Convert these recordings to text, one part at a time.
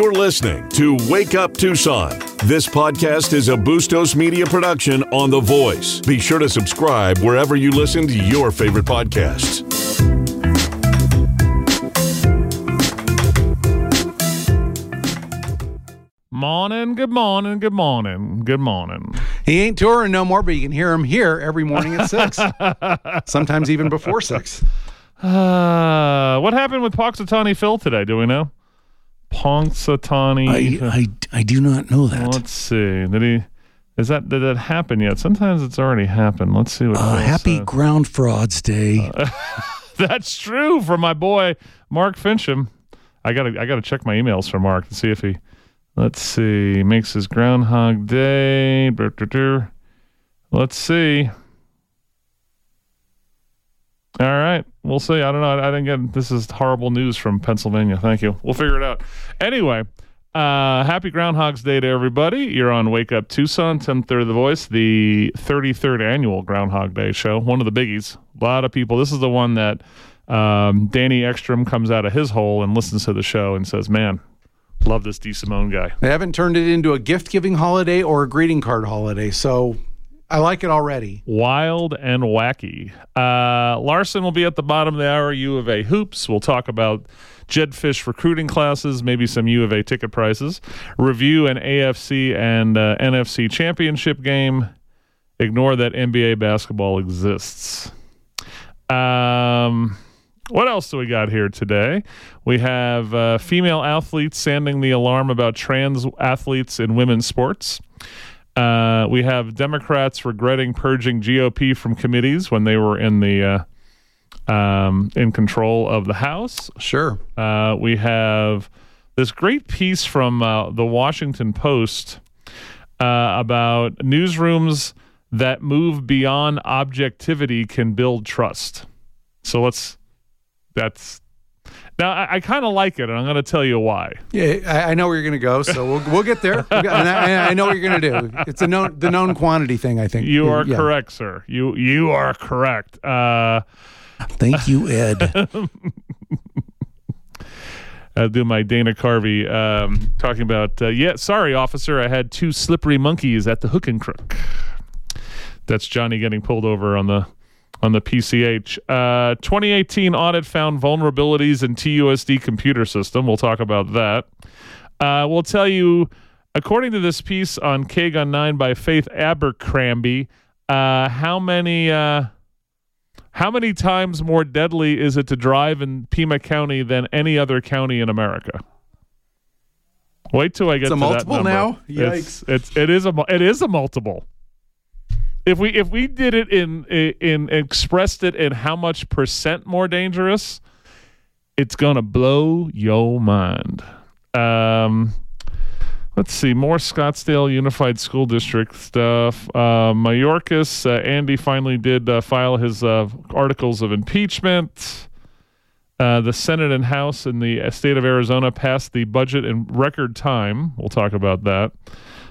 You're listening to Wake Up Tucson. This podcast is a Bustos Media production on The Voice. Be sure to subscribe wherever you listen to your favorite podcasts. Morning, good morning, good morning, good morning. He ain't touring no more, but you can hear him here every morning at six. Sometimes even before six. Uh, what happened with Poxitani Phil today? Do we know? Punxsutawney. I, I, I do not know that. Let's see. Did he? Is that did that happen yet? Sometimes it's already happened. Let's see what. Uh, happy said. Ground Frauds Day. That's true for my boy Mark Fincham. I gotta I gotta check my emails for Mark and see if he. Let's see. Makes his Groundhog Day. Let's see. All right, we'll see. I don't know. I, I didn't get this is horrible news from Pennsylvania. Thank you. We'll figure it out. Anyway, uh, happy Groundhog's Day to everybody. You're on Wake Up Tucson, 10:30 The Voice, the 33rd annual Groundhog Day show. One of the biggies. A lot of people. This is the one that um, Danny Ekstrom comes out of his hole and listens to the show and says, "Man, love this DeSimone guy." They haven't turned it into a gift giving holiday or a greeting card holiday, so I like it already. Wild and wacky. Uh, Larson will be at the bottom of the hour. U of A hoops. We'll talk about Jedd Fisch recruiting classes, maybe some U of A ticket prices. Review an AFC and uh, NFC championship game. Ignore that NBA basketball exists. Um, what else do we got here today? We have uh, female athletes sounding the alarm about trans athletes in women's sports. Uh, we have Democrats regretting purging GOP from committees when they were in the uh, um, in control of the House. Sure. Uh, we have this great piece from uh, the Washington Post uh, about newsrooms that move beyond objectivity can build trust. So let's. That's now I, I kind of like it, and I'm going to tell you why. Yeah, I, I know where you're going to go, so we'll, we'll get there. And I, I know what you're going to do. It's a known the known quantity thing. I think You are Yeah. correct, sir. You you are correct. Uh, Thank you, Ed. I'll do my Dana Carvey um, talking about, uh, yeah, sorry, officer, I had two slippery monkeys at the hook and crook. That's Johnny getting pulled over on the on the PCH. Uh, 2018 audit found vulnerabilities in TUSD computer system. We'll talk about that. Uh, we'll tell you, according to this piece on KGUN 9 by Faith Abercrombie, uh, how many uh, how many times more deadly is it to drive in Pima County than any other county in America? Wait till I get It's a to multiple that number. now? It's, it's it is a it is a multiple. If we if we did it in in expressed it in how much percent more dangerous, it's gonna blow your mind. Um, let's see more Scottsdale Unified School District stuff. Uh, Mayorkas uh, Andy finally did uh, file his uh, articles of impeachment. Uh, the Senate and House in the state of Arizona passed the budget in record time. We'll talk about that.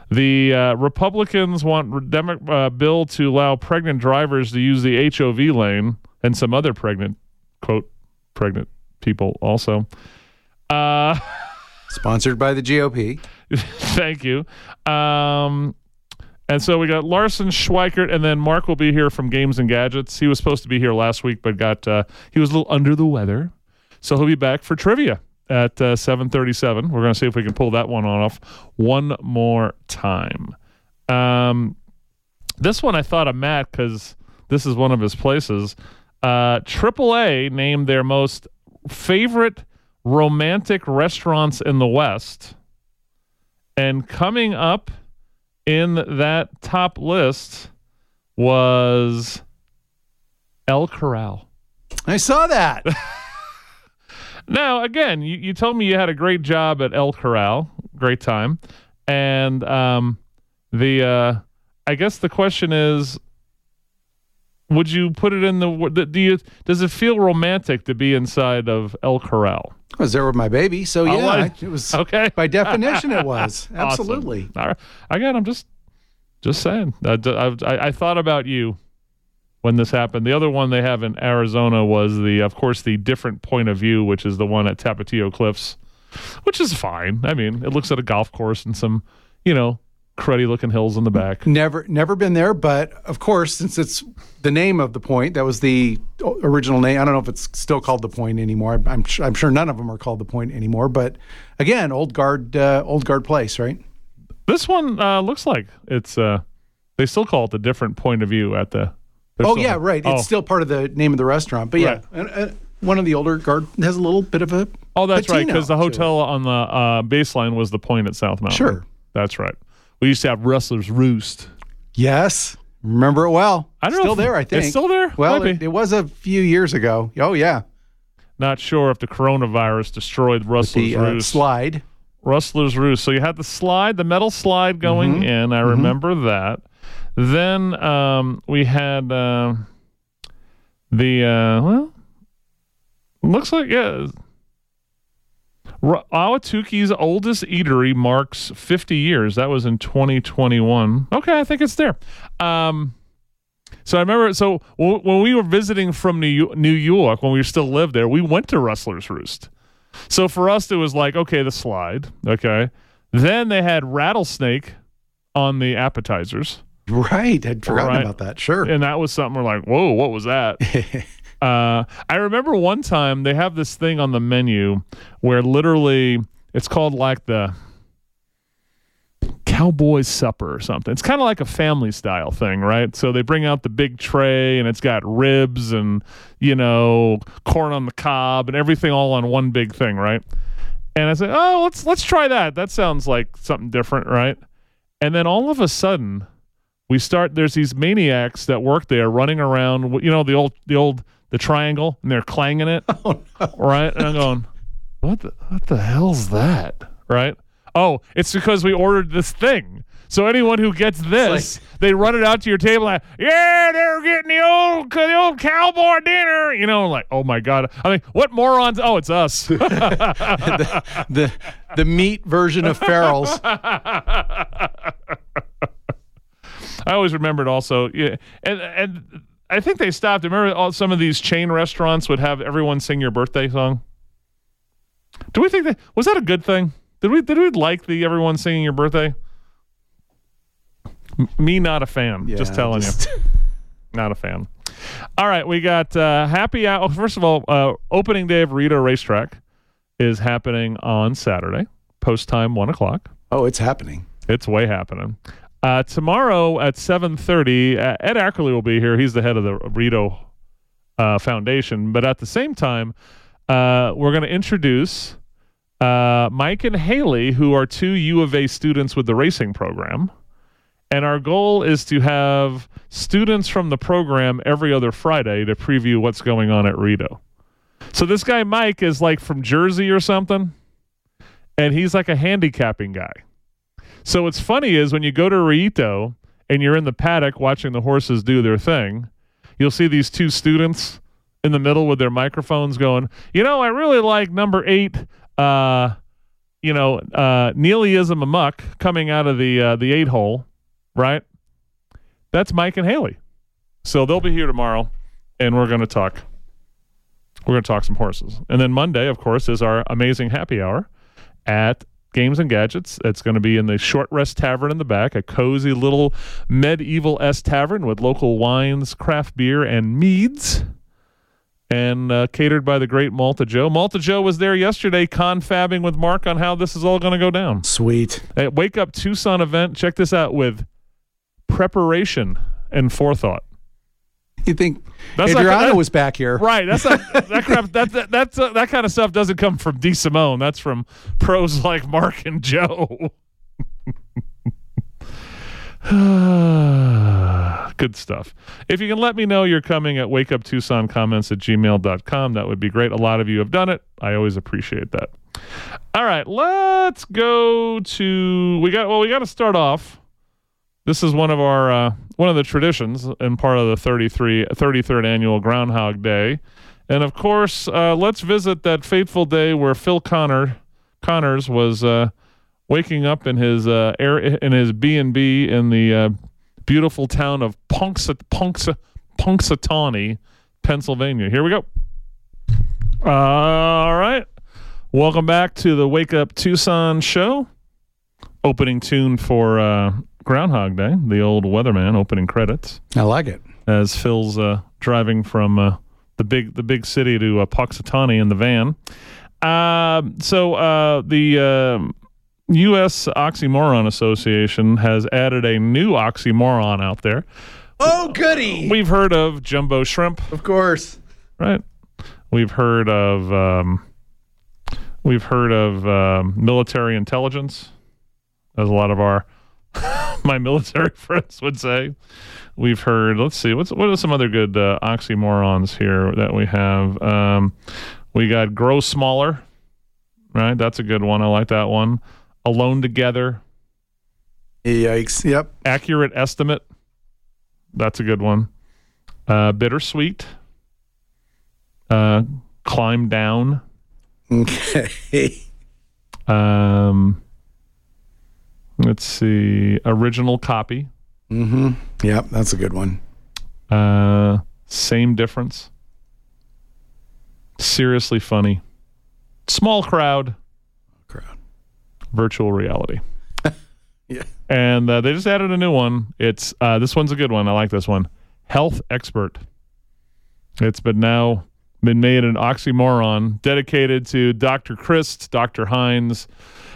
The uh, Republicans want Demo- uh, bill to allow pregnant drivers to use the HOV lane and some other pregnant, quote, pregnant people also. Uh, Sponsored by the GOP. thank you. Um, and so we got Larson, Schweikert, and then Mark will be here from Games and Gadgets. He was supposed to be here last week, but got uh, he was a little under the weather, so he'll be back for trivia at uh, seven thirty-seven. We're going to see if we can pull that one off one more time. Um, this one I thought of Matt because this is one of his places. Uh, AAA named their most favorite romantic restaurants in the West. And coming up in that top list was El Corral. I saw that. Now, again, you, you told me you had a great job at El Corral, great time, and um, the uh, I guess the question is, would you put it in the? Do you does it feel romantic to be inside of El Corral? I was there with my baby, so yeah, like- it was. Okay, By definition, it was Awesome. absolutely. All right. Again, I'm just just saying. I, I, I thought about you when this happened. The other one they have in Arizona was the, of course, the different point of view, which is the one at Tapatio Cliffs which is fine. I mean, it looks at a golf course and some, you know, cruddy looking hills in the back. Never, never been there, but of course, since it's the name of the point, that was the original name. I don't know if it's still called the point anymore. I'm, I'm sure none of them are called the point anymore. But again, old guard, uh, old guard place, right? This one uh, looks like it's. Uh, they still call it the different point of view at the. Oh yeah, right. It's oh. still part of the name of the restaurant, but yeah, right. and, uh, one of the older guard has a little bit of a. Oh, that's right, because the hotel on the uh, baseline was the point at South Mountain. Sure, that's right. We used to have Rustler's Roost. Yes. Remember it well. I don't still know. there, I think. It's still there? Well, it, it, was a few years ago. Oh, yeah. Not sure if the coronavirus destroyed Rustler's the, uh, Roost. slide. Rustler's Roost. So you had the slide, the metal slide going mm-hmm. in. I mm-hmm. remember that. Then um, we had uh, the, uh, well, looks like, yeah Ahwatukee oldest eatery marks 50 years. That was in 2021. Okay, I think it's there. Um, so I remember. So w- when we were visiting from New New York, when we still lived there, we went to Rustler's Roost. So for us, it was like, okay, the slide. Okay, then they had rattlesnake on the appetizers. Right, I'd forgotten right? about that. Sure, and that was something we're like, whoa, what was that? Uh, I remember one time they have this thing on the menu where literally it's called like the cowboy supper or something. It's kind of like a family style thing, right? So they bring out the big tray and it's got ribs and, you know, corn on the cob and everything all on one big thing, right? And I said, "Oh, let's let's try that. That sounds like something different, right?" And then all of a sudden, we start there's these maniacs that work there running around, you know, the old the old the triangle and they're clanging it. Oh, no. Right. And I'm going, what the, what the hell's that? Right. Oh, it's because we ordered this thing. So anyone who gets this, like, they run it out to your table. Like, yeah, they're getting the old the old cowboy dinner. You know, like, oh my god. I mean, what morons? Oh, it's us. the, the the meat version of Farrell's. I always remembered also, yeah, and and I think they stopped. Remember, all, some of these chain restaurants would have everyone sing your birthday song. Do we think that was that a good thing? Did we did we like the everyone singing your birthday? M- me, not a fan. Yeah, just telling just... you, not a fan. All right, we got uh, happy hour. Oh, first of all, uh, opening day of Rillito Racetrack is happening on Saturday, post time one o'clock. Oh, it's happening. It's way happening. Uh, tomorrow at 7.30, uh, Ed Ackerley will be here. He's the head of the Rillito uh, Foundation. But at the same time, uh, we're going to introduce uh, Mike and Haley, who are two U of A students with the racing program. And our goal is to have students from the program every other Friday to preview what's going on at Rillito. So this guy, Mike, is like from Jersey or something. And he's like a handicapping guy. So what's funny is when you go to Rillito and you're in the paddock watching the horses do their thing, you'll see these two students in the middle with their microphones going, you know, I really like number eight, uh, you know, uh, Neelyism Amok coming out of the uh, the eight hole, right? That's Mike and Haley. So they'll be here tomorrow, and we're going to talk. We're going to talk some horses, and then Monday, of course, is our amazing happy hour at games and gadgets. It's going to be in the Short Rest Tavern in the back, a cozy little medieval S tavern with local wines, craft beer, and meads. And uh, catered by the great Malta Joe. Malta Joe was there yesterday, confabbing with Mark on how this is all going to go down. Sweet. At Wake Up Tucson event, check this out with preparation and forethought. You think that's Adriano that, was back here, right? That's not, that crap. That that that's, uh, that kind of stuff doesn't come from DeSimone. That's from pros like Mark and Joe. Good stuff. If you can let me know you're coming at wakeuptucsoncomments at gmail.com, that would be great. A lot of you have done it. I always appreciate that. All right, let's go to we got well, we got to start off this is one of our uh, one of the traditions and part of the 33 33rd annual Groundhog Day, and of course, uh, let's visit that fateful day where Phil Connor Connors was uh, waking up in his uh, air in his B and B in the uh, beautiful town of Punxsut Punxsut Punxsutawney, Pennsylvania. Here we go. all right. Welcome back to the Wake Up Tucson show. Opening tune for uh, Groundhog Day, the old weatherman opening credits I like it. as Phil's uh, driving from uh, the big the big city to uh, Puxatawny in the van. Um so uh, the um U.S. Oxymoron Association has added a new oxymoron out there. Oh, goody! We've heard of jumbo shrimp, Of course. right? We've heard of um, we've heard of um, military intelligence, as a lot of our my military friends would say. We've heard. Let's see. What's what are some other good uh, oxymorons here that we have? Um, we got grow smaller, right? That's a good one. I like that one. Alone together, Yikes. Yep. accurate estimate. That's a good one. Uh, bittersweet. Uh, climb down. Okay. Um, let's see. Original copy. Mm-hmm. Yep, that's a good one. Uh, same difference. Seriously funny. Small crowd. Crowd. Virtual reality. Yeah. And uh, they just added a new one. It's uh, this one's a good one. I like this one. Health expert. It's been now been made an oxymoron dedicated to Dr. Christ, Dr. Hines,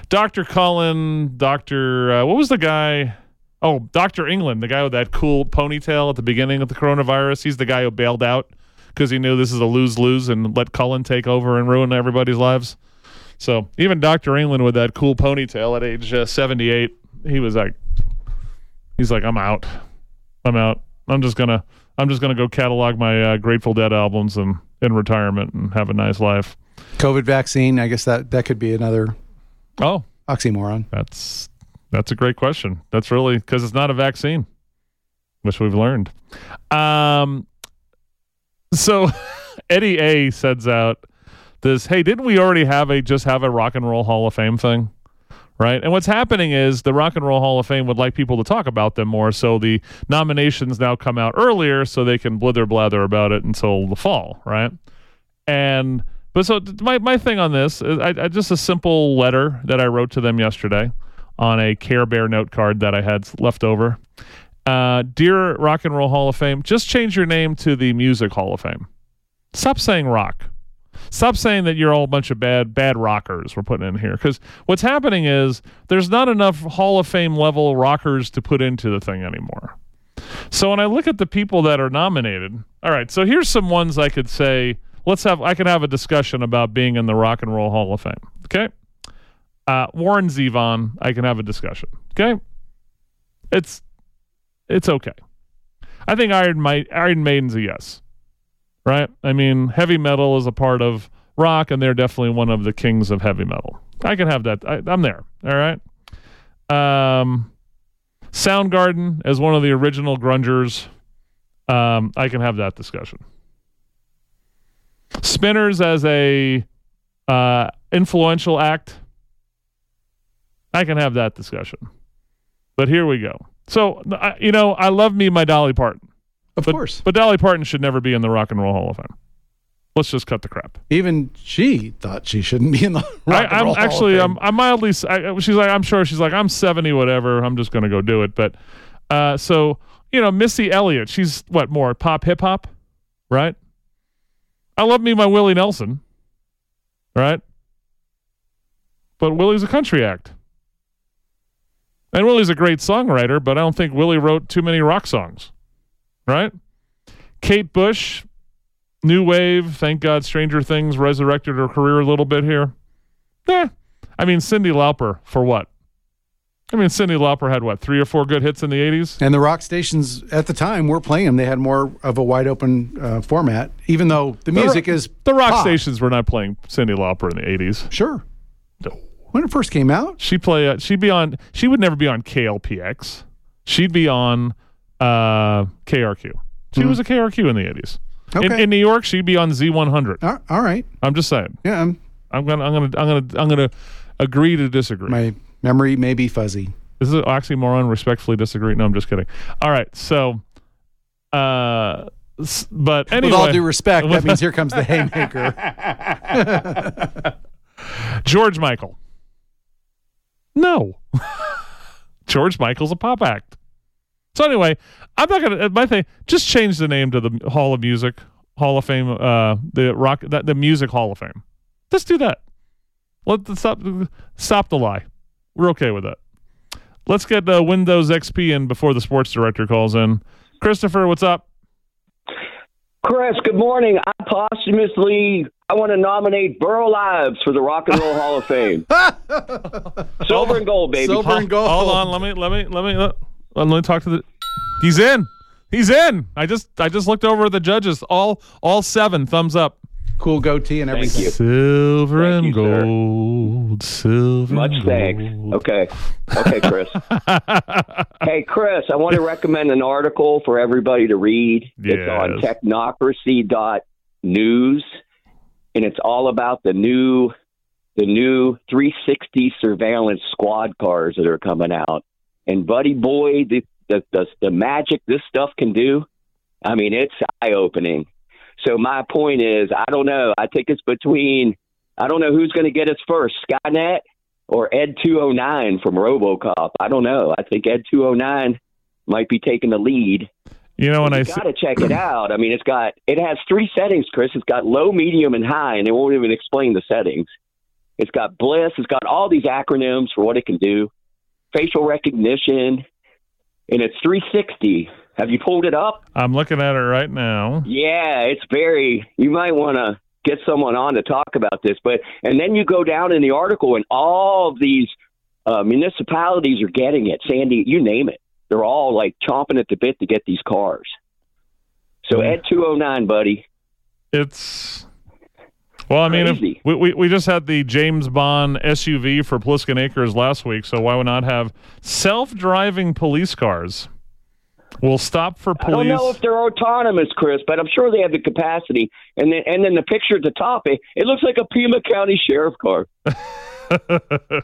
Dr. Cullen, Dr. Uh, what was the guy? Oh, Dr. England, the guy with that cool ponytail at the beginning of the coronavirus. He's the guy who bailed out because he knew this is a lose lose and let Cullen take over and ruin everybody's lives. So even Dr. England with that cool ponytail at age uh, 78, he was like, he's like, I'm out. I'm out. I'm just gonna, I'm just gonna go catalog my uh, Grateful Dead albums and in retirement and have a nice life. COVID vaccine. I guess that that could be another Oh, oxymoron. that's that's a great question. That's really because it's not a vaccine, which we've learned. Um, so Eddie A sends out this. Hey, didn't we already have a just have a Rock and Roll Hall of Fame thing? Right. And what's happening is the Rock and Roll Hall of Fame would like people to talk about them more. So the nominations now come out earlier so they can blither blather about it until the fall. Right. And, but so my, my thing on this is I, I just a simple letter that I wrote to them yesterday on a Care Bear note card that I had left over. Uh, Dear Rock and Roll Hall of Fame, just change your name to the Music Hall of Fame. Stop saying rock. Stop saying that you're all a bunch of bad bad rockers we're putting in here because what's happening is there's not enough Hall of Fame level rockers to put into the thing anymore. So when I look at the people that are nominated, all right, so here's some ones I could say. Let's have I can have a discussion about being in the Rock and Roll Hall of Fame. Okay, uh, Warren Zevon, I can have a discussion. Okay, it's it's okay. I think Iron, Ma- Iron Maiden's a yes right? I mean, heavy metal is a part of rock, and they're definitely one of the kings of heavy metal. I can have that. I, I'm there. All right. Um, Soundgarden as one of the original grungers. Um, I can have that discussion. Spinners as a uh, influential act. I can have that discussion. But here we go. So, I, you know, I love me my Dolly Parton. Of But, course. But Dolly Parton should never be in the Rock and Roll Hall of Fame. Let's just cut the crap. Even she thought she shouldn't be in the Rock and I, I'm Roll Hall of actually, Fame. I'm, I'm mildly. I, she's like, I'm sure she's like, I'm 70, whatever. I'm just gonna go do it. But, uh, so you know, Missy Elliott, she's what more pop hip hop, right? I love me my Willie Nelson, right? But Willie's a country act, and Willie's a great songwriter. But I don't think Willie wrote too many rock songs, right? Kate Bush, new wave. Thank God, Stranger Things resurrected her career a little bit here. Eh. I mean, Cyndi Lauper for what? I mean, Cyndi Lauper had what three or four good hits in the '80s. and the rock stations at the time were playing them. They had more of a wide open uh, format, even though the music ro- is The rock pop. stations were not playing Cyndi Lauper in the '80s. Sure. No. When it first came out, She play. Uh, she'd be on. She would never be on KLPX. She'd be on uh, KRQ. She was a KRQ in the '80s. In, Hmm. Okay. in New York, she'd be on Z100. all right. I'm just saying. Yeah, um, I'm gonna. I'm gonna. I'm gonna. I'm gonna agree to disagree. my memory may be fuzzy. This is an oxymoron. Respectfully disagree. No, I'm just kidding. All right. So, uh, s- but anyway, With all due respect, that means here comes the haymaker. George Michael. No. George Michael's a pop act. So anyway, I'm not gonna my thing. Just change the name to the Hall of Music, Hall of Fame, uh, the rock, the, the Music Hall of Fame. Let's do that. Let the stop stop the lie. We're okay with that. Let's get uh, Windows XP in before the sports director calls in. Christopher, what's up? Chris, good morning. I posthumously I want to nominate Burl Ives for the Rock and Roll Hall of Fame. Silver and gold, baby. Silver and gold. Hold on, let me let me let me let, let me talk to the. He's in. He's in. I just I just looked over at the judges. All all seven thumbs up. Cool goatee and everything. you. Silver Thank and you, sir. gold. Silver. Much and thanks. gold. Okay. Okay, Chris. hey, Chris, I want to recommend an article for everybody to read. It's on Yes. technocracy.news, and it's all about the new the new 360 surveillance squad cars that are coming out. And buddy boy, the the the, the magic this stuff can do. I mean, it's eye opening. So my point is, I don't know. I think it's between I don't know who's going to get us first, Skynet or Ed 209 from RoboCop. I don't know. I think Ed 209 might be taking the lead. You know when I You got to check it out. I mean, it's got it has three settings, Chris. It's got low, medium, and high, and it won't even explain the settings. It's got Bliss. It's got all these acronyms for what it can do, facial recognition, and it's 360. Have you pulled it up? I'm looking at it right now. Yeah, it's very. You might want to get someone on to talk about this, but and then you go down in the article, and all of these uh, municipalities are getting it. Sandy, you name it, they're all like chomping at the bit to get these cars. So Yeah. Hundred nine, buddy. It's well, I mean, we, we we just had the James Bond SUV for Pliskin Acres last week, so why would not have self-driving police cars? Will stop for police. I don't know if they're autonomous, Chris, but I'm sure they have the capacity. And then and then the picture at the top, it, it looks like a Pima County sheriff car.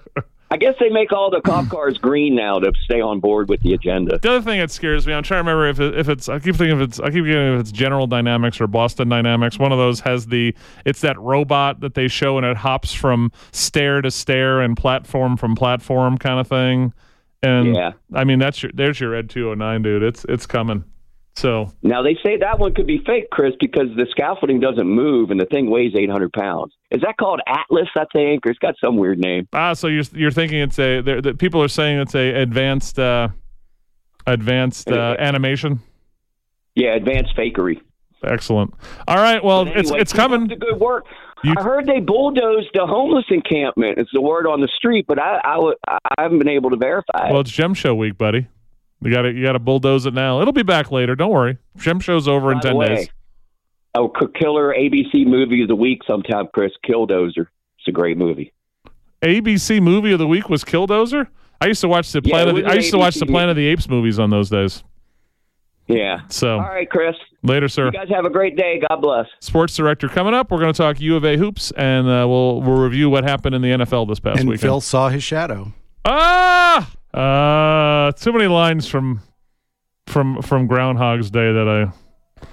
I guess they make all the cop cars green now to stay on board with the agenda. The other thing that scares me, I'm trying to remember if it, if it's. I keep thinking if it's. I keep getting if it's General Dynamics or Boston Dynamics. One of those has the. It's that robot that they show and it hops from stair to stair and platform from platform kind of thing. And Yeah. I mean that's your. There's your Ed 209, dude. It's it's coming. So Now they say that one could be fake, Chris, because the scaffolding doesn't move and the thing weighs 800 pounds. Is that called Atlas? I think, or it's got some weird name. ah, so you're you're thinking it's a. That people are saying it's a advanced. uh Advanced uh, animation. Yeah, advanced fakery. Excellent. All right. Well, But it's it's coming. The good work. You- I heard they bulldozed the homeless encampment. It's the word on the street, but I I, w- I haven't been able to verify. it. Well, it's Gem Show week, buddy. You got to you got to bulldoze it now. It'll be back later. Don't worry. Gem Show's over in By the ten way, days. K- killer ABC movie of the week sometime, Chris. Killdozer. It's a great movie. ABC movie of the week was Killdozer. I used to watch the Yeah, Planet. of the, I used to watch the ABC Planet of the Apes movies on those days. Yeah. So All right, Chris. later, sir. You guys have a great day. God bless. Sports director coming up. We're going to talk U of A hoops, and uh, we'll we'll review what happened in the NFL this past And weekend. Phil saw his shadow. Ah, uh, too many lines from from from Groundhog's Day that I.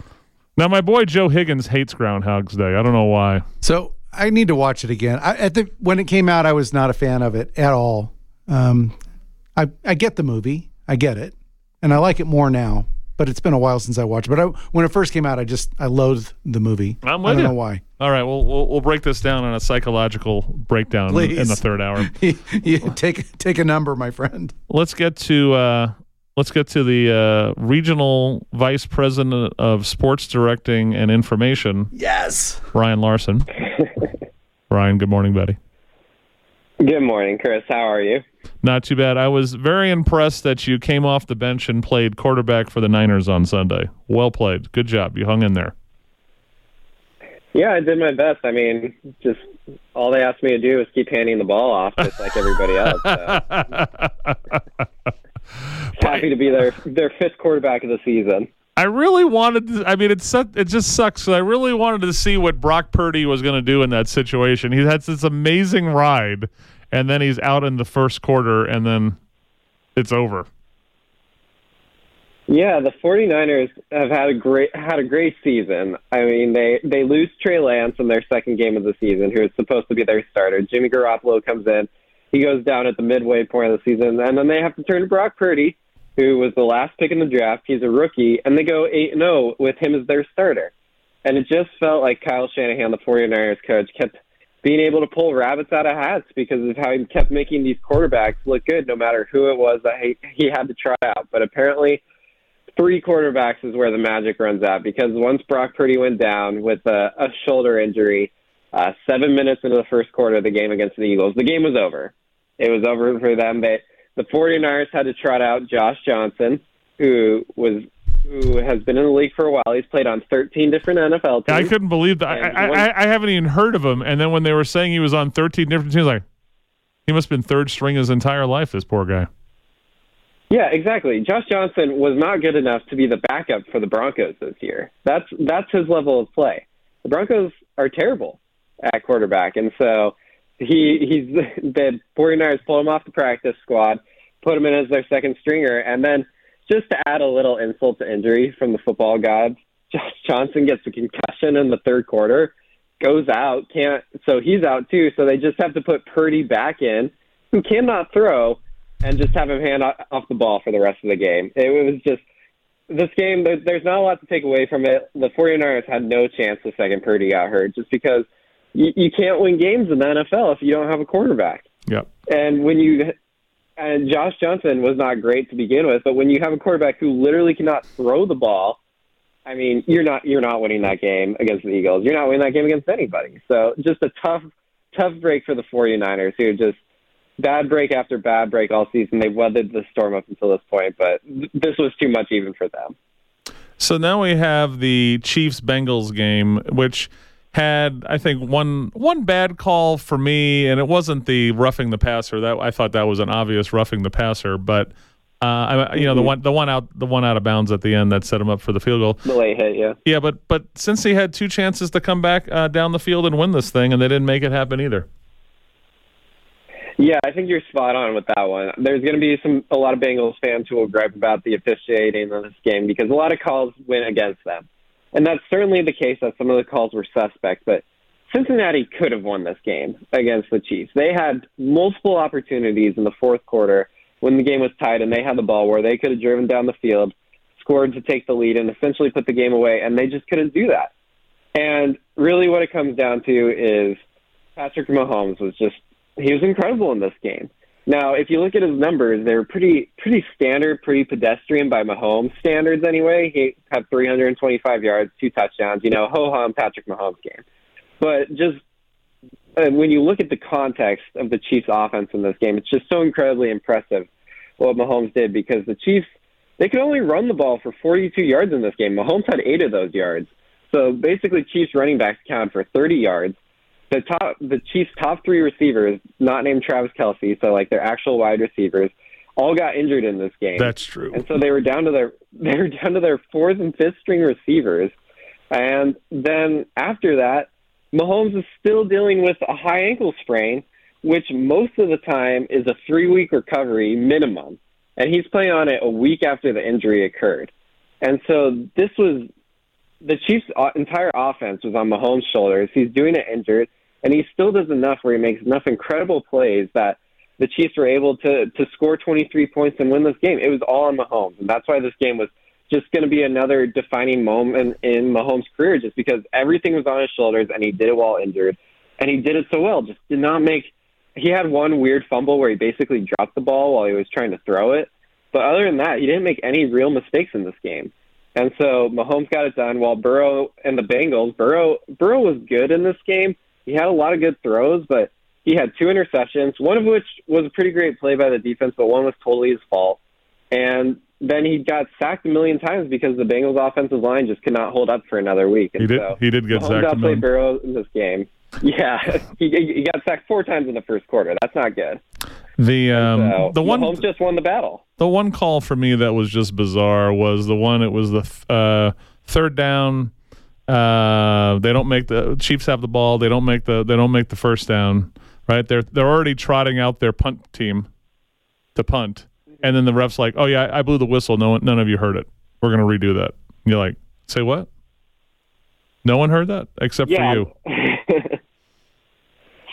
Now my boy Joe Higgins hates Groundhog's Day. I don't know why. So I need to watch it again. I, at the when it came out, I was not a fan of it at all. Um, I I get the movie, I get it, and I like it more now. But it's been a while since I watched it. But I, when it first came out, I just I loathed the movie. I'm with I with don't you. know why. All right, we'll, we'll we'll break this down on a psychological breakdown in the- in the third hour. you take take a number, my friend. Let's get to uh, let's get to the uh, regional vice president of sports directing and information, Yes. Ryan Larson. Ryan, good morning, buddy. Good morning, Chris. How are you? Not too bad. I was very impressed that you came off the bench and played quarterback for the Niners on Sunday. Well played. Good job. You hung in there. Yeah, I did my best. I mean, just all they asked me to do was keep handing the ball off, just like everybody else. So. Happy to be their their fifth quarterback of the season. I really wanted to, I mean, it's su- it just sucks. I really wanted to see what Brock Purdy was going to do in that situation. He had this amazing ride, and then he's out in the first quarter, and then it's over. Yeah, the 49ers have had a great had a great season. I mean, they they lose Trey Lance in their second game of the season, who is supposed to be their starter. Jimmy Garoppolo comes in, he goes down at the midway point of the season, and then they have to turn to Brock Purdy, who was the last pick in the draft. He's a rookie, and they go 8 0 with him as their starter. And it just felt like Kyle Shanahan, the 49ers coach, kept being able to pull rabbits out of hats because of how he kept making these quarterbacks look good, no matter who it was that he, he had to try out. But apparently, three quarterbacks is where the magic runs out because once Brock Purdy went down with a, a shoulder injury, uh, seven minutes into the first quarter of the game against the Eagles, the game was over. It was over for them. They, the 49ers had to trot out Josh Johnson, who was who has been in the league for a while. He's played on 13 different NFL teams. I couldn't believe that. I, I, I, haven't even heard of him. And then when they were saying he was on 13 different teams, like he must have been third string his entire life. This poor guy. Yeah, exactly. Josh Johnson was not good enough to be the backup for the Broncos this year. That's that's his level of play. The Broncos are terrible at quarterback, and so he he's the 49ers pulled him off the practice squad, put him in as their second stringer, and then just to add a little insult to injury from the football gods, Josh Johnson gets a concussion in the third quarter, goes out, can't so he's out too. So they just have to put Purdy back in, who cannot throw and just have him hand off the ball for the rest of the game. It was just this game. There's not a lot to take away from it. The 49ers had no chance the second Purdy got hurt, just because you, you can't win games in the NFL if you don't have a quarterback. Yep. And when you and Josh Johnson was not great to begin with, but when you have a quarterback who literally cannot throw the ball, I mean, you're not you're not winning that game against the Eagles. You're not winning that game against anybody. So just a tough tough break for the 49ers who just bad break after bad break all season. They've weathered the storm up until this point, but th- this was too much even for them. So now we have the Chiefs Bengals game, which had I think one one bad call for me, and it wasn't the roughing the passer. That I thought that was an obvious roughing the passer, but uh, I, you know the mm-hmm. one the one out the one out of bounds at the end that set him up for the field goal. The late hit, yeah. Yeah, but but since he had two chances to come back uh, down the field and win this thing, and they didn't make it happen either. Yeah, I think you're spot on with that one. There's going to be some a lot of Bengals fans who will gripe about the officiating in this game because a lot of calls went against them, and that's certainly the case. That some of the calls were suspect, but Cincinnati could have won this game against the Chiefs. They had multiple opportunities in the fourth quarter when the game was tied, and they had the ball where they could have driven down the field, scored to take the lead, and essentially put the game away, and they just couldn't do that. And really, what it comes down to is Patrick Mahomes was just he was incredible in this game. Now, if you look at his numbers, they're pretty pretty standard, pretty pedestrian by Mahomes standards anyway. He had 325 yards, two touchdowns. You know, ho hum Patrick Mahomes game. But just uh, when you look at the context of the Chiefs' offense in this game, it's just so incredibly impressive what Mahomes did because the Chiefs they could only run the ball for 42 yards in this game. Mahomes had eight of those yards. So basically, Chiefs running backs counted for 30 yards the top the Chiefs' top three receivers, not named Travis Kelce, so like their actual wide receivers, all got injured in this game. That's true. And so they were down to their they were down to their fourth and fifth string receivers. And then after that, Mahomes is still dealing with a high ankle sprain, which most of the time is a three week recovery minimum. And he's playing on it a week after the injury occurred. And so this was the Chiefs' entire offense was on Mahomes' shoulders. He's doing it injured and he still does enough where he makes enough incredible plays that the Chiefs were able to to score 23 points and win this game. It was all on Mahomes, and that's why this game was just going to be another defining moment in Mahomes' career, just because everything was on his shoulders and he did it while injured, and he did it so well. Just did not make. He had one weird fumble where he basically dropped the ball while he was trying to throw it, but other than that, he didn't make any real mistakes in this game. And so Mahomes got it done while Burrow and the Bengals. Burrow Burrow was good in this game he had a lot of good throws, but he had two interceptions, one of which was a pretty great play by the defense, but one was totally his fault. And then he got sacked a million times because the Bengals offensive line just could not hold up for another week. And he did. So he did get Mahomes sacked. Outplayed Burrow in this game. Yeah, he, he got sacked four times in the first quarter. That's not good. The um the one Mahomes just won the battle. The one call for me that was just bizarre was the one. It was the uh, third down uh, they don't make the Chiefs have the ball. They don't make the they don't make the first down. Right? They're they're already trotting out their punt team to punt, and then the refs like, oh yeah, I blew the whistle. No one, none of you heard it. we're going to redo that. You're like, say what? No one heard that except Yeah. for you.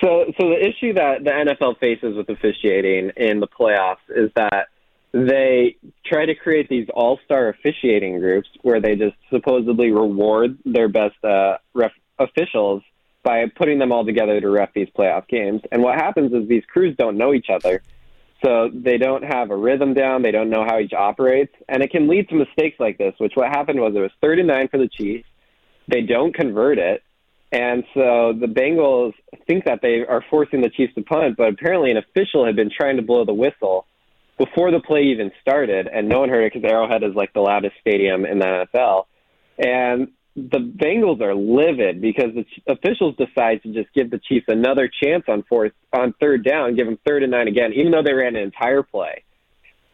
So, so the issue that the NFL faces with officiating in the playoffs is that they try to create these all-star officiating groups where they just supposedly reward their best uh, ref officials by putting them all together to ref these playoff games. And what happens is these crews don't know each other, so they don't have a rhythm down. They don't know how each operates, and it can lead to mistakes like this. Which what happened was it was 39 for the Chiefs. They don't convert it. And so the Bengals think that they are forcing the Chiefs to punt, but apparently an official had been trying to blow the whistle before the play even started, and no one heard it because Arrowhead is like the loudest stadium in the NFL. And the Bengals are livid because the officials decide to just give the Chiefs another chance on fourth on third down, give them third and nine again, even though they ran an entire play.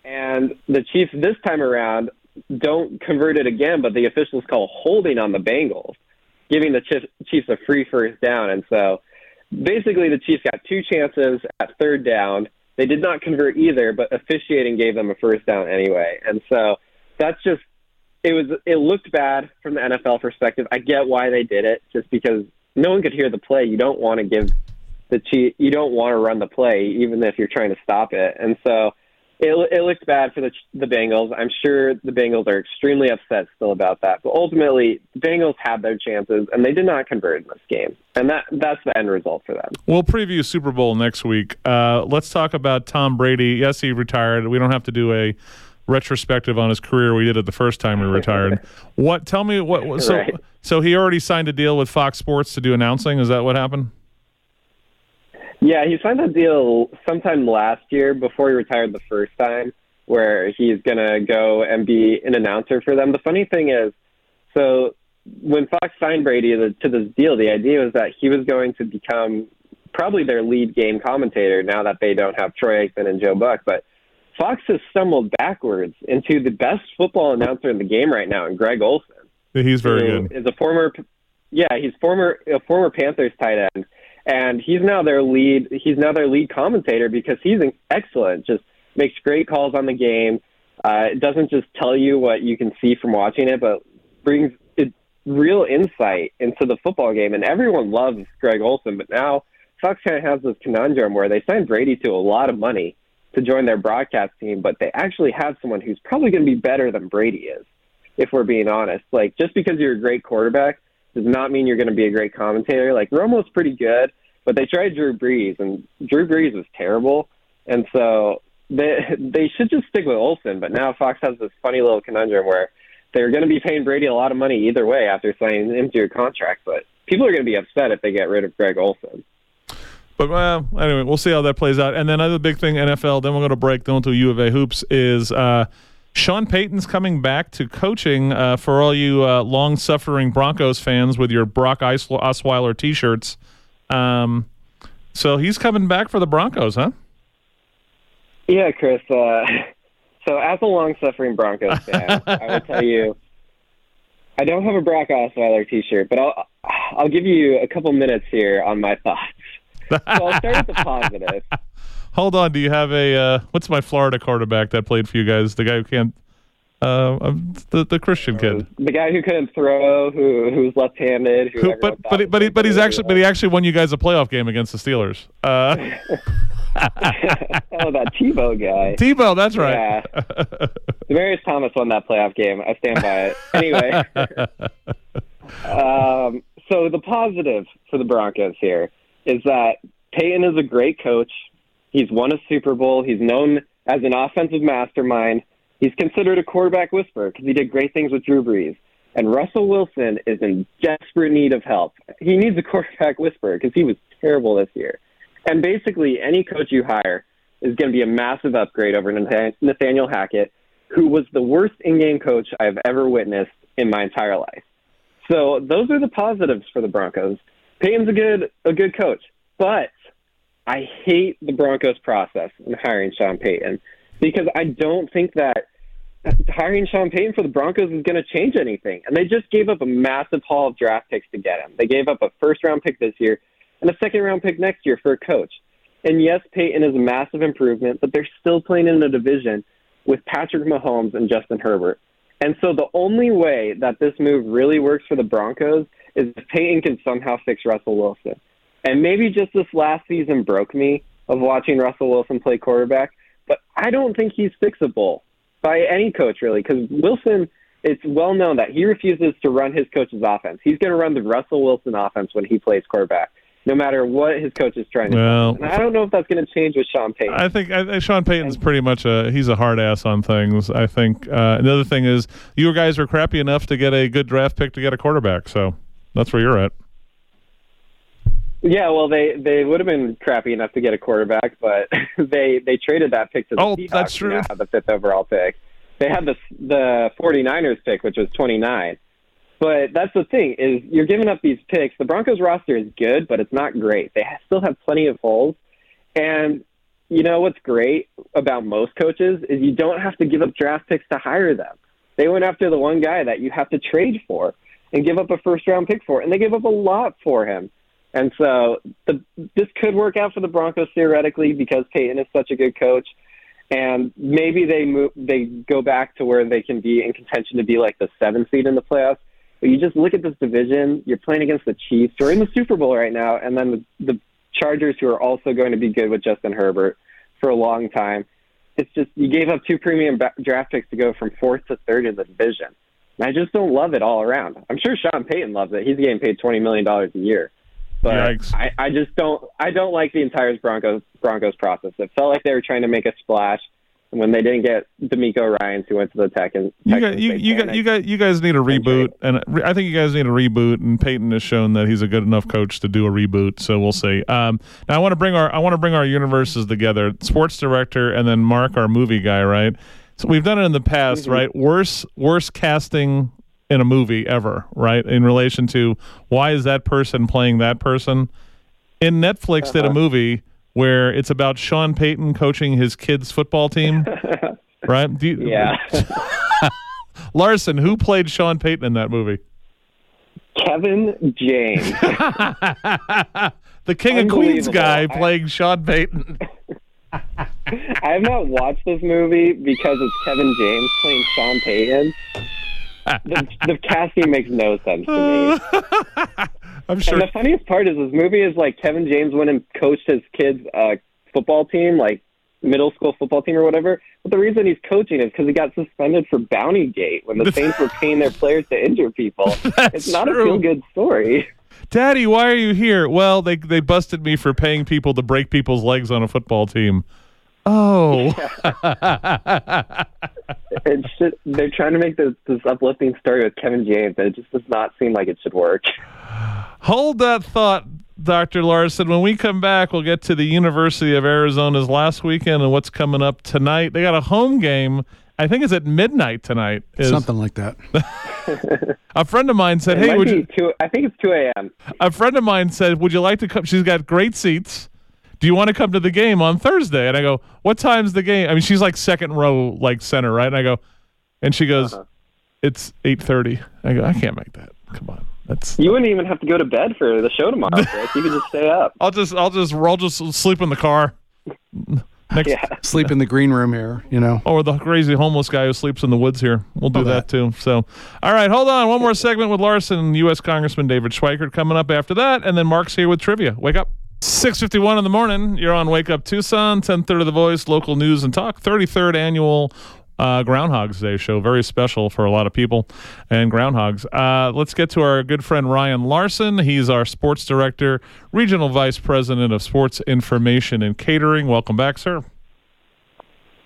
And the Chiefs this time around don't convert it again, but the officials call holding on the Bengals giving the Chiefs, Chiefs a free first down. And so basically, the Chiefs got two chances at third down. They did not convert either, but officiating gave them a first down anyway. And so that's just it was it looked bad from the NFL perspective. I get why they did it, just because no one could hear the play. You don't want to give the Chief, you don't want to run the play, even if you're trying to stop it. And so it, it looked bad for the the Bengals. I'm sure the Bengals are extremely upset still about that. But ultimately, the Bengals had their chances, and they did not convert in this game, and that that's the end result for them. We'll preview Super Bowl next week. Uh, let's talk about Tom Brady. Yes, he retired. We don't have to do a retrospective on his career. We did it the first time he retired. what? Tell me what. So, Right. so he already signed a deal with Fox Sports to do announcing. Is that what happened? Yeah, he signed that deal sometime last year before he retired the first time, where he's going to go and be an announcer for them. The funny thing is, so when Fox signed Brady to, to this deal, the idea was that he was going to become probably their lead game commentator now that they don't have Troy Aikman and Joe Buck. But Fox has stumbled backwards into the best football announcer in the game right now, and Greg Olsen He's very good. Is a former, yeah, he's former a former Panthers tight end, and he's now their lead. He's now their lead commentator because he's excellent. Just makes great calls on the game. Uh, it doesn't just tell you what you can see from watching it, but brings it, real insight into the football game. And everyone loves Greg Olsen, but now Fox kind of has this conundrum where they signed Brady to a lot of money to join their broadcast team, but they actually have someone who's probably going to be better than Brady is if we're being honest. Like just because you're a great quarterback does not mean you're going to be a great commentator. Like Romo's pretty good, but they tried Drew Brees and Drew Brees was terrible, and so they they should just stick with Olsen. But now Fox has this funny little conundrum where they're going to be paying Brady a lot of money either way after signing him to a contract, but people are going to be upset if they get rid of Greg Olsen. But well, anyway, we'll see how that plays out. And then another big thing, NFL. Then we'll go to break. Then we'll do U of A hoops. Is uh, Sean Payton's coming back to coaching uh, for all you uh, long-suffering Broncos fans with your Brock Osweiler T-shirts. Um, so he's coming back for the Broncos, huh? Yeah, Chris. Uh, so, as a long-suffering Broncos fan, I will tell you, I don't have a Brock Osweiler T-shirt, but I'll I'll give you a couple minutes here on my thoughts. So I'll start with the positive. Hold on. Do you have a uh, what's my Florida quarterback that played for you guys? The guy who can't. Uh, um, the the Christian kid. The guy who couldn't throw, who who's left-handed, who, Who, but but he, but he, but he's actually but he actually won you guys a playoff game against the Steelers. Uh, oh, that Tebow guy. Tebow, that's right. Yeah. Demaryius Thomas won that playoff game. I stand by it. Anyway, um, so the positive for the Broncos here is that Payton is a great coach. He's won a Super Bowl. He's known as an offensive mastermind. He's considered a quarterback whisperer because he did great things with Drew Brees. And Russell Wilson is in desperate need of help. He needs a quarterback whisperer because he was terrible this year. And basically, any coach you hire is going to be a massive upgrade over Nathaniel Hackett, who was the worst in-game coach I've ever witnessed in my entire life. So those are the positives for the Broncos. Payton's a good a good coach, but I hate the Broncos process in hiring Sean Payton because I don't think that hiring Sean Payton for the Broncos is going to change anything. And they just gave up a massive haul of draft picks to get him. They gave up a first round pick this year and a second round pick next year for a coach. And yes, Payton is a massive improvement, but they're still playing in a division with Patrick Mahomes and Justin Herbert. And so the only way that this move really works for the Broncos is if Payton can somehow fix Russell Wilson. And maybe just this last season broke me of watching Russell Wilson play quarterback, but I don't think he's fixable by any coach really because Wilson it's well known that he refuses to run his coach's offense. He's going to run the Russell Wilson offense when he plays quarterback, no matter what his coach is trying to Well- do. And I don't know if that's going to change with Sean Payton. I think I, Sean Payton's pretty much a he's a hard ass on things. I think uh, another thing is you guys were crappy enough to get a good draft pick to get a quarterback, so that's where you're at. Yeah, well, they they would have been crappy enough to get a quarterback, but they they traded that pick to the Oh, Seahawks. that's true. have the fifth overall pick. They had the the 49ers pick, which was 29. But that's the thing is you're giving up these picks. The Broncos roster is good, but it's not great. They still have plenty of holes. And you know what's great about most coaches is you don't have to give up draft picks to hire them. They went after the one guy that you have to trade for and give up a first round pick for, and they gave up a lot for him. And so the, this could work out for the Broncos theoretically because Payton is such a good coach, and maybe they move, they go back to where they can be in contention to be like the seventh seed in the playoffs. But you just look at this division. You're playing against the Chiefs, who are in the Super Bowl right now, and then the, the Chargers, who are also going to be good with Justin Herbert for a long time. It's just you gave up two premium ba- draft picks to go from fourth to third in the division. And I just don't love it all around. I'm sure Sean Payton loves it. He's getting paid twenty million dollars a year. But Yikes. I, I just don't I don't like the entire Broncos Broncos process. It felt like they were trying to make a splash and when they didn't get DeMeco Ryans who went to the Tech and You got you, you got you got you guys need a reboot, and I think you guys need a reboot. And Payton has shown that he's a good enough coach to do a reboot. So we'll see. Um, now I want to bring our I want to bring our universes together. Sports director, and then Mark, our movie guy, right? So we've done it in the past, Mm-hmm. right? Worse worst casting in a movie ever, right? In relation to why is that person playing that person? In Netflix did a uh-huh. movie where it's about Sean Payton coaching his kids' football team. right? Do you- Yeah. Larson, who played Sean Payton in that movie? Kevin James. the King of Queens guy I- playing Sean Payton. I have not watched this movie because it's Kevin James playing Sean Payton. The, the casting makes no sense to me. I'm sure. And the funniest part is this movie is like Kevin James went and coached his kids' uh, football team, like middle school football team or whatever. But the reason he's coaching is because he got suspended for Bounty Gate when the Saints were paying their players to injure people. it's not true. a feel good story. Daddy, why are you here? Well, they they busted me for paying people to break people's legs on a football team. Oh, It's just, they're trying to make this, this uplifting story with Kevin James, and it just does not seem like it should work. hold that thought, Dr. Larson. When we come back, we'll get to the University of Arizona's last weekend and what's coming up tonight. They got a home game. I think it's at midnight tonight. Is- Something like that. A friend of mine said, It "Hey, would you?" two, I think it's 2 a.m. a friend of mine said, "Would you like to come?" She's got great seats. Do you want to come to the game on Thursday? And I go, "What time's the game?" I mean, she's like second row, like center, right? And I go, and she goes, Uh-huh. "It's 8.30. I go, "I can't make that. Come on, that's." You wouldn't even have to go to bed for the show tomorrow, Chris. You could just stay up. I'll just, I'll just, I'll just sleep in the car. Next, Yeah. Sleep in the green room here, you know. or the crazy homeless guy who sleeps in the woods here. We'll do Oh, that that. too. So, all right, hold on. One more segment with Larson, U.S. Congressman David Schweikert coming up after that, and then Mark's here with trivia. Wake up. 651 in the morning. You're on Wake Up Tucson, 1030 The Voice, local news and talk, 33rd annual uh, Groundhogs Day show. Very special for a lot of people and groundhogs. Uh, let's get to our good friend Ryan Larson. He's our sports director, regional vice president of sports information and catering. Welcome back, sir.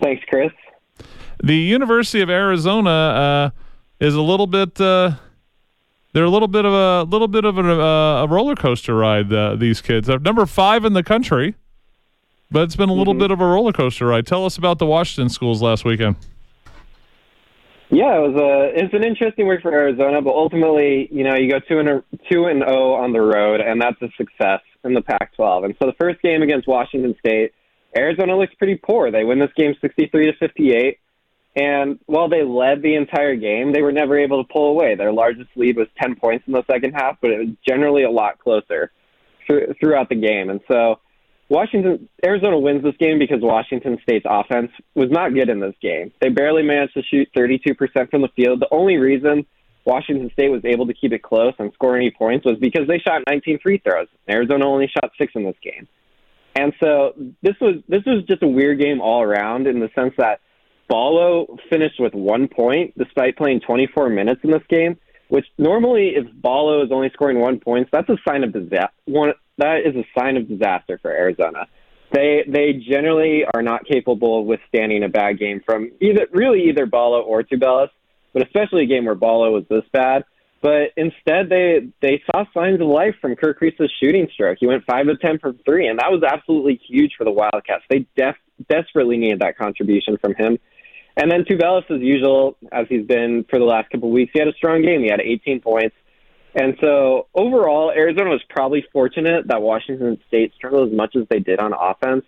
Thanks, Chris. The University of Arizona uh, is a little bit. Uh, they're a little bit of a little bit of a, uh, a roller coaster ride. Uh, these kids are number five in the country, but it's been a little bit of a roller coaster ride. Tell us about the Washington schools last weekend. Yeah, it was a it's an interesting week for Arizona, but ultimately, you know, you go two and a, two and zero on the road, and that's a success in the Pac-12. And so the first game against Washington State, Arizona looks pretty poor. They win this game 63 to 58, and while they led the entire game, they were never able to pull away. Their largest lead was 10 points in the second half, but it was generally a lot closer thr- throughout the game. And so Washington Arizona wins this game because Washington State's offense was not good in this game. They barely managed to shoot 32% from the field. The only reason Washington State was able to keep it close and score any points was because they shot 19 free throws. Arizona only shot 6 in this game. And so this was this was just a weird game all around in the sense that Ballo finished with 1 point despite playing 24 minutes in this game, which normally if Ballo is only scoring 1 point, that's a sign of disaster. One that is a sign of disaster for Arizona. They they generally are not capable of withstanding a bad game from either really either Ballo or Tubelis, but especially a game where Ballo was this bad. But instead, they they saw signs of life from Kerr Kriisa's shooting stroke. He went five of ten from three, and that was absolutely huge for the Wildcats. They def- desperately needed that contribution from him. And then Tubelis, as usual, as he's been for the last couple of weeks, he had a strong game. He had 18 points. And so overall, Arizona was probably fortunate that Washington State struggled as much as they did on offense.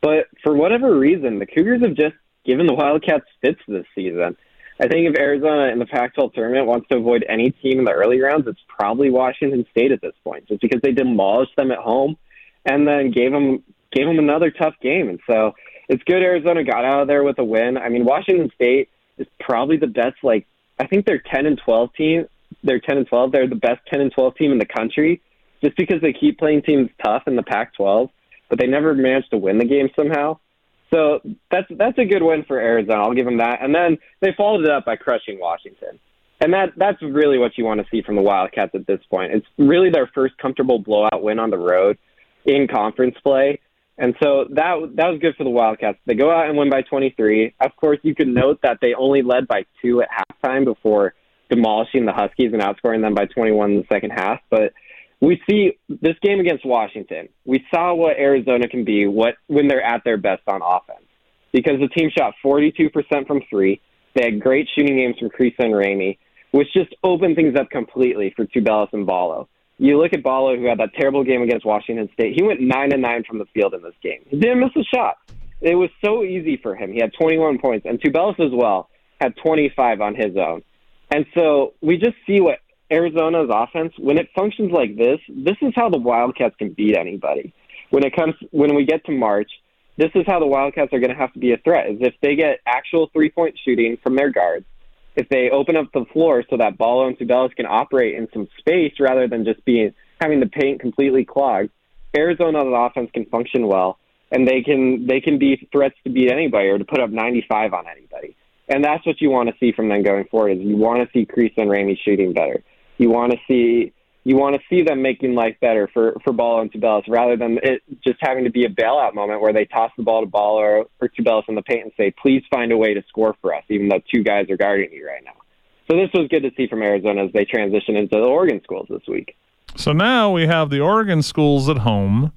But for whatever reason, the Cougars have just given the Wildcats fits this season. I think if Arizona in the Pac-12 tournament wants to avoid any team in the early rounds, it's probably Washington State at this point, just because they demolished them at home and then gave them gave them another tough game. And so it's good Arizona got out of there with a win. I mean, Washington State is probably the best. Like I think they're 10 and 12 team they're 10 and 12. They're the best 10 and 12 team in the country just because they keep playing teams tough in the Pac-12, but they never managed to win the game somehow. So that's that's a good win for Arizona. I'll give them that. And then they followed it up by crushing Washington. And that that's really what you want to see from the Wildcats at this point. It's really their first comfortable blowout win on the road in conference play. And so that that was good for the Wildcats. They go out and win by 23. Of course, you could note that they only led by 2 at halftime before demolishing the Huskies and outscoring them by 21 in the second half. But we see this game against Washington. We saw what Arizona can be what when they're at their best on offense because the team shot 42% from three. They had great shooting games from Kriisa and Ramey, which just opened things up completely for Tubelis and Ballo. You look at Ballo, who had that terrible game against Washington State. He went nine and nine from the field in this game. He didn't miss a shot. It was so easy for him. He had 21 points, and Tubelis as well had 25 on his own. And so we just see what Arizona's offense, when it functions like this, this is how the Wildcats can beat anybody. When it comes, when we get to March, this is how the Wildcats are going to have to be a threat. Is if they get actual three point shooting from their guards, if they open up the floor so that Ballo and Tubelis can operate in some space rather than just being having the paint completely clogged, Arizona's offense can function well, and they can they can be threats to beat anybody or to put up 95 on anybody. And that's what you want to see from them going forward. Is you want to see Kriisa and Ramey shooting better. You want to see you want to see them making life better for for Ballo and Tubelis rather than it just having to be a bailout moment where they toss the ball to Ball or, or Tubelis in the paint and say, "Please find a way to score for us," even though two guys are guarding you right now. So this was good to see from Arizona as they transition into the Oregon schools this week. So now we have the Oregon schools at home.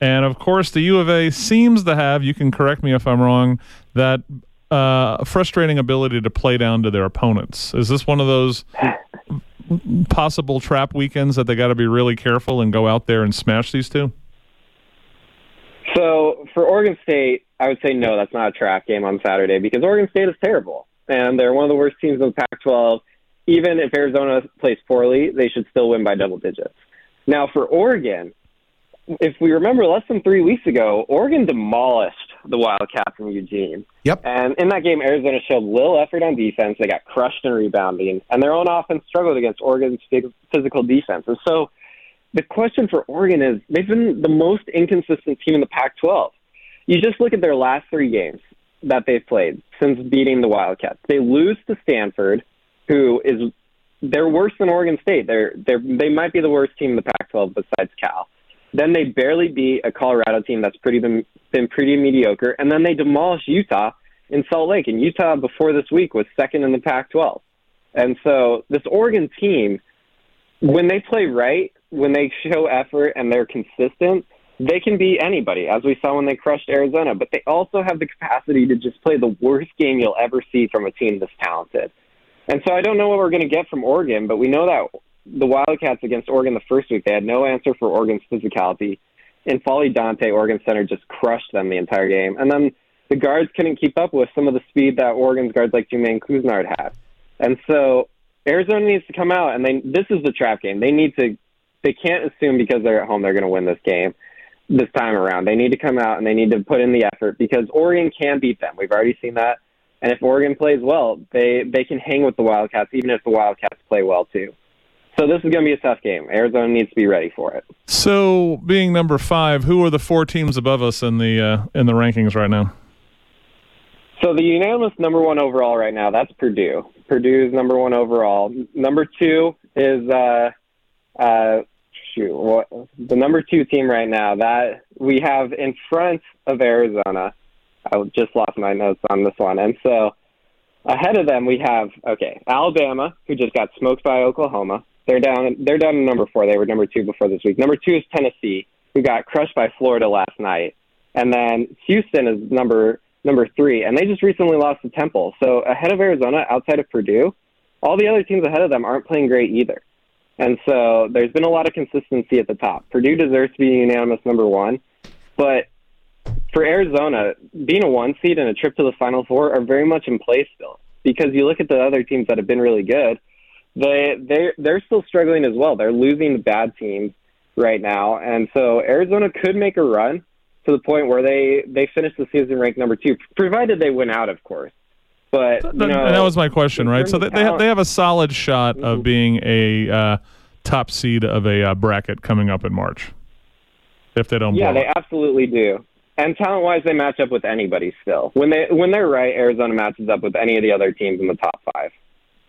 And of course, the U of A seems to have, you can correct me if I'm wrong, that uh, frustrating ability to play down to their opponents. Is this one of those possible trap weekends that they got to be really careful and go out there and smash these two? So for Oregon State, I would say no, that's not a trap game on Saturday because Oregon State is terrible and they're one of the worst teams in the Pac-12. Even if Arizona plays poorly, they should still win by double digits. Now for Oregon, if we remember less than three weeks ago, Oregon demolished the Wildcats in Eugene. Yep. And in that game, Arizona showed little effort on defense. They got crushed in rebounding, and their own offense struggled against Oregon's physical defense. And so the question for Oregon is they've been the most inconsistent team in the Pac 12. You just look at their last three games that they've played since beating the Wildcats. They lose to Stanford, who is they're worse than Oregon State. They're they're they might be the worst team in the Pac-12 besides Cal. Then they barely beat a Colorado team that's pretty been, been pretty mediocre, and then they demolish Utah in Salt Lake. And Utah before this week was second in the Pac-12. And so this Oregon team, when they play right, when they show effort and they're consistent, they can beat anybody, as we saw when they crushed Arizona. But they also have the capacity to just play the worst game you'll ever see from a team this talented. And so I don't know what we're going to get from Oregon, but we know that the Wildcats against Oregon the first week, they had no answer for Oregon's physicality. And N'Faly Dante, Oregon Center, just crushed them the entire game. And then the guards couldn't keep up with some of the speed that Oregon's guards like Jermaine Couisnard had. And so Arizona needs to come out, and they this is the trap game. They need to, they can't assume because they're at home they're going to win this game. this time around. They need to come out and they need to put in the effort because Oregon can beat them. We've already seen that. And if Oregon plays well, they they can hang with the Wildcats, even if the Wildcats play well too. So this is going to be a tough game. Arizona needs to be ready for it. So, being number five, who are the four teams above us in the uh, in the rankings right now? So the unanimous number one overall right now, that's Purdue. Purdue's number one overall. Number two is uh, uh, shoot, what, the number two team right now that we have in front of Arizona. I just lost my notes on this one, and so ahead of them we have okay Alabama, who just got smoked by Oklahoma. They're down. They're down to number four. They were number two before this week. Number two is Tennessee, who got crushed by Florida last night, and then Houston is number number three, and they just recently lost to Temple. So ahead of Arizona, outside of Purdue, all the other teams ahead of them aren't playing great either. And so there's been a lot of consistency at the top. Purdue deserves to be unanimous number one, but for Arizona, being a one seed and a trip to the Final Four are very much in play still. Because you look at the other teams that have been really good, they they they're still struggling as well. They're losing bad teams right now, and so Arizona could make a run to the point where they they finish the season ranked number two, provided they win out, of course. But you That, know, that was my question, right? So they, they have they have a solid shot Mm-hmm. of being a uh, top seed of a uh, bracket coming up in March, if they don't. Yeah, they absolutely do. And talent wise, they match up with anybody still. When they when they're right, Arizona matches up with any of the other teams in the top five.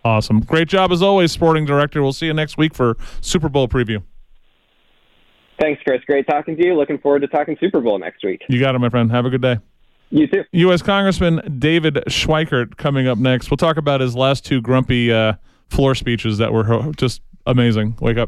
Awesome, great job as always, sporting director. We'll see you next week for Super Bowl preview. Thanks, Chris. Great talking to you. Looking forward to talking Super Bowl next week. You got it, my friend. Have a good day. You too. U.S. Congressman David Schweikert coming up next. We'll talk about his last two grumpy uh, floor speeches that were just amazing. Wake up.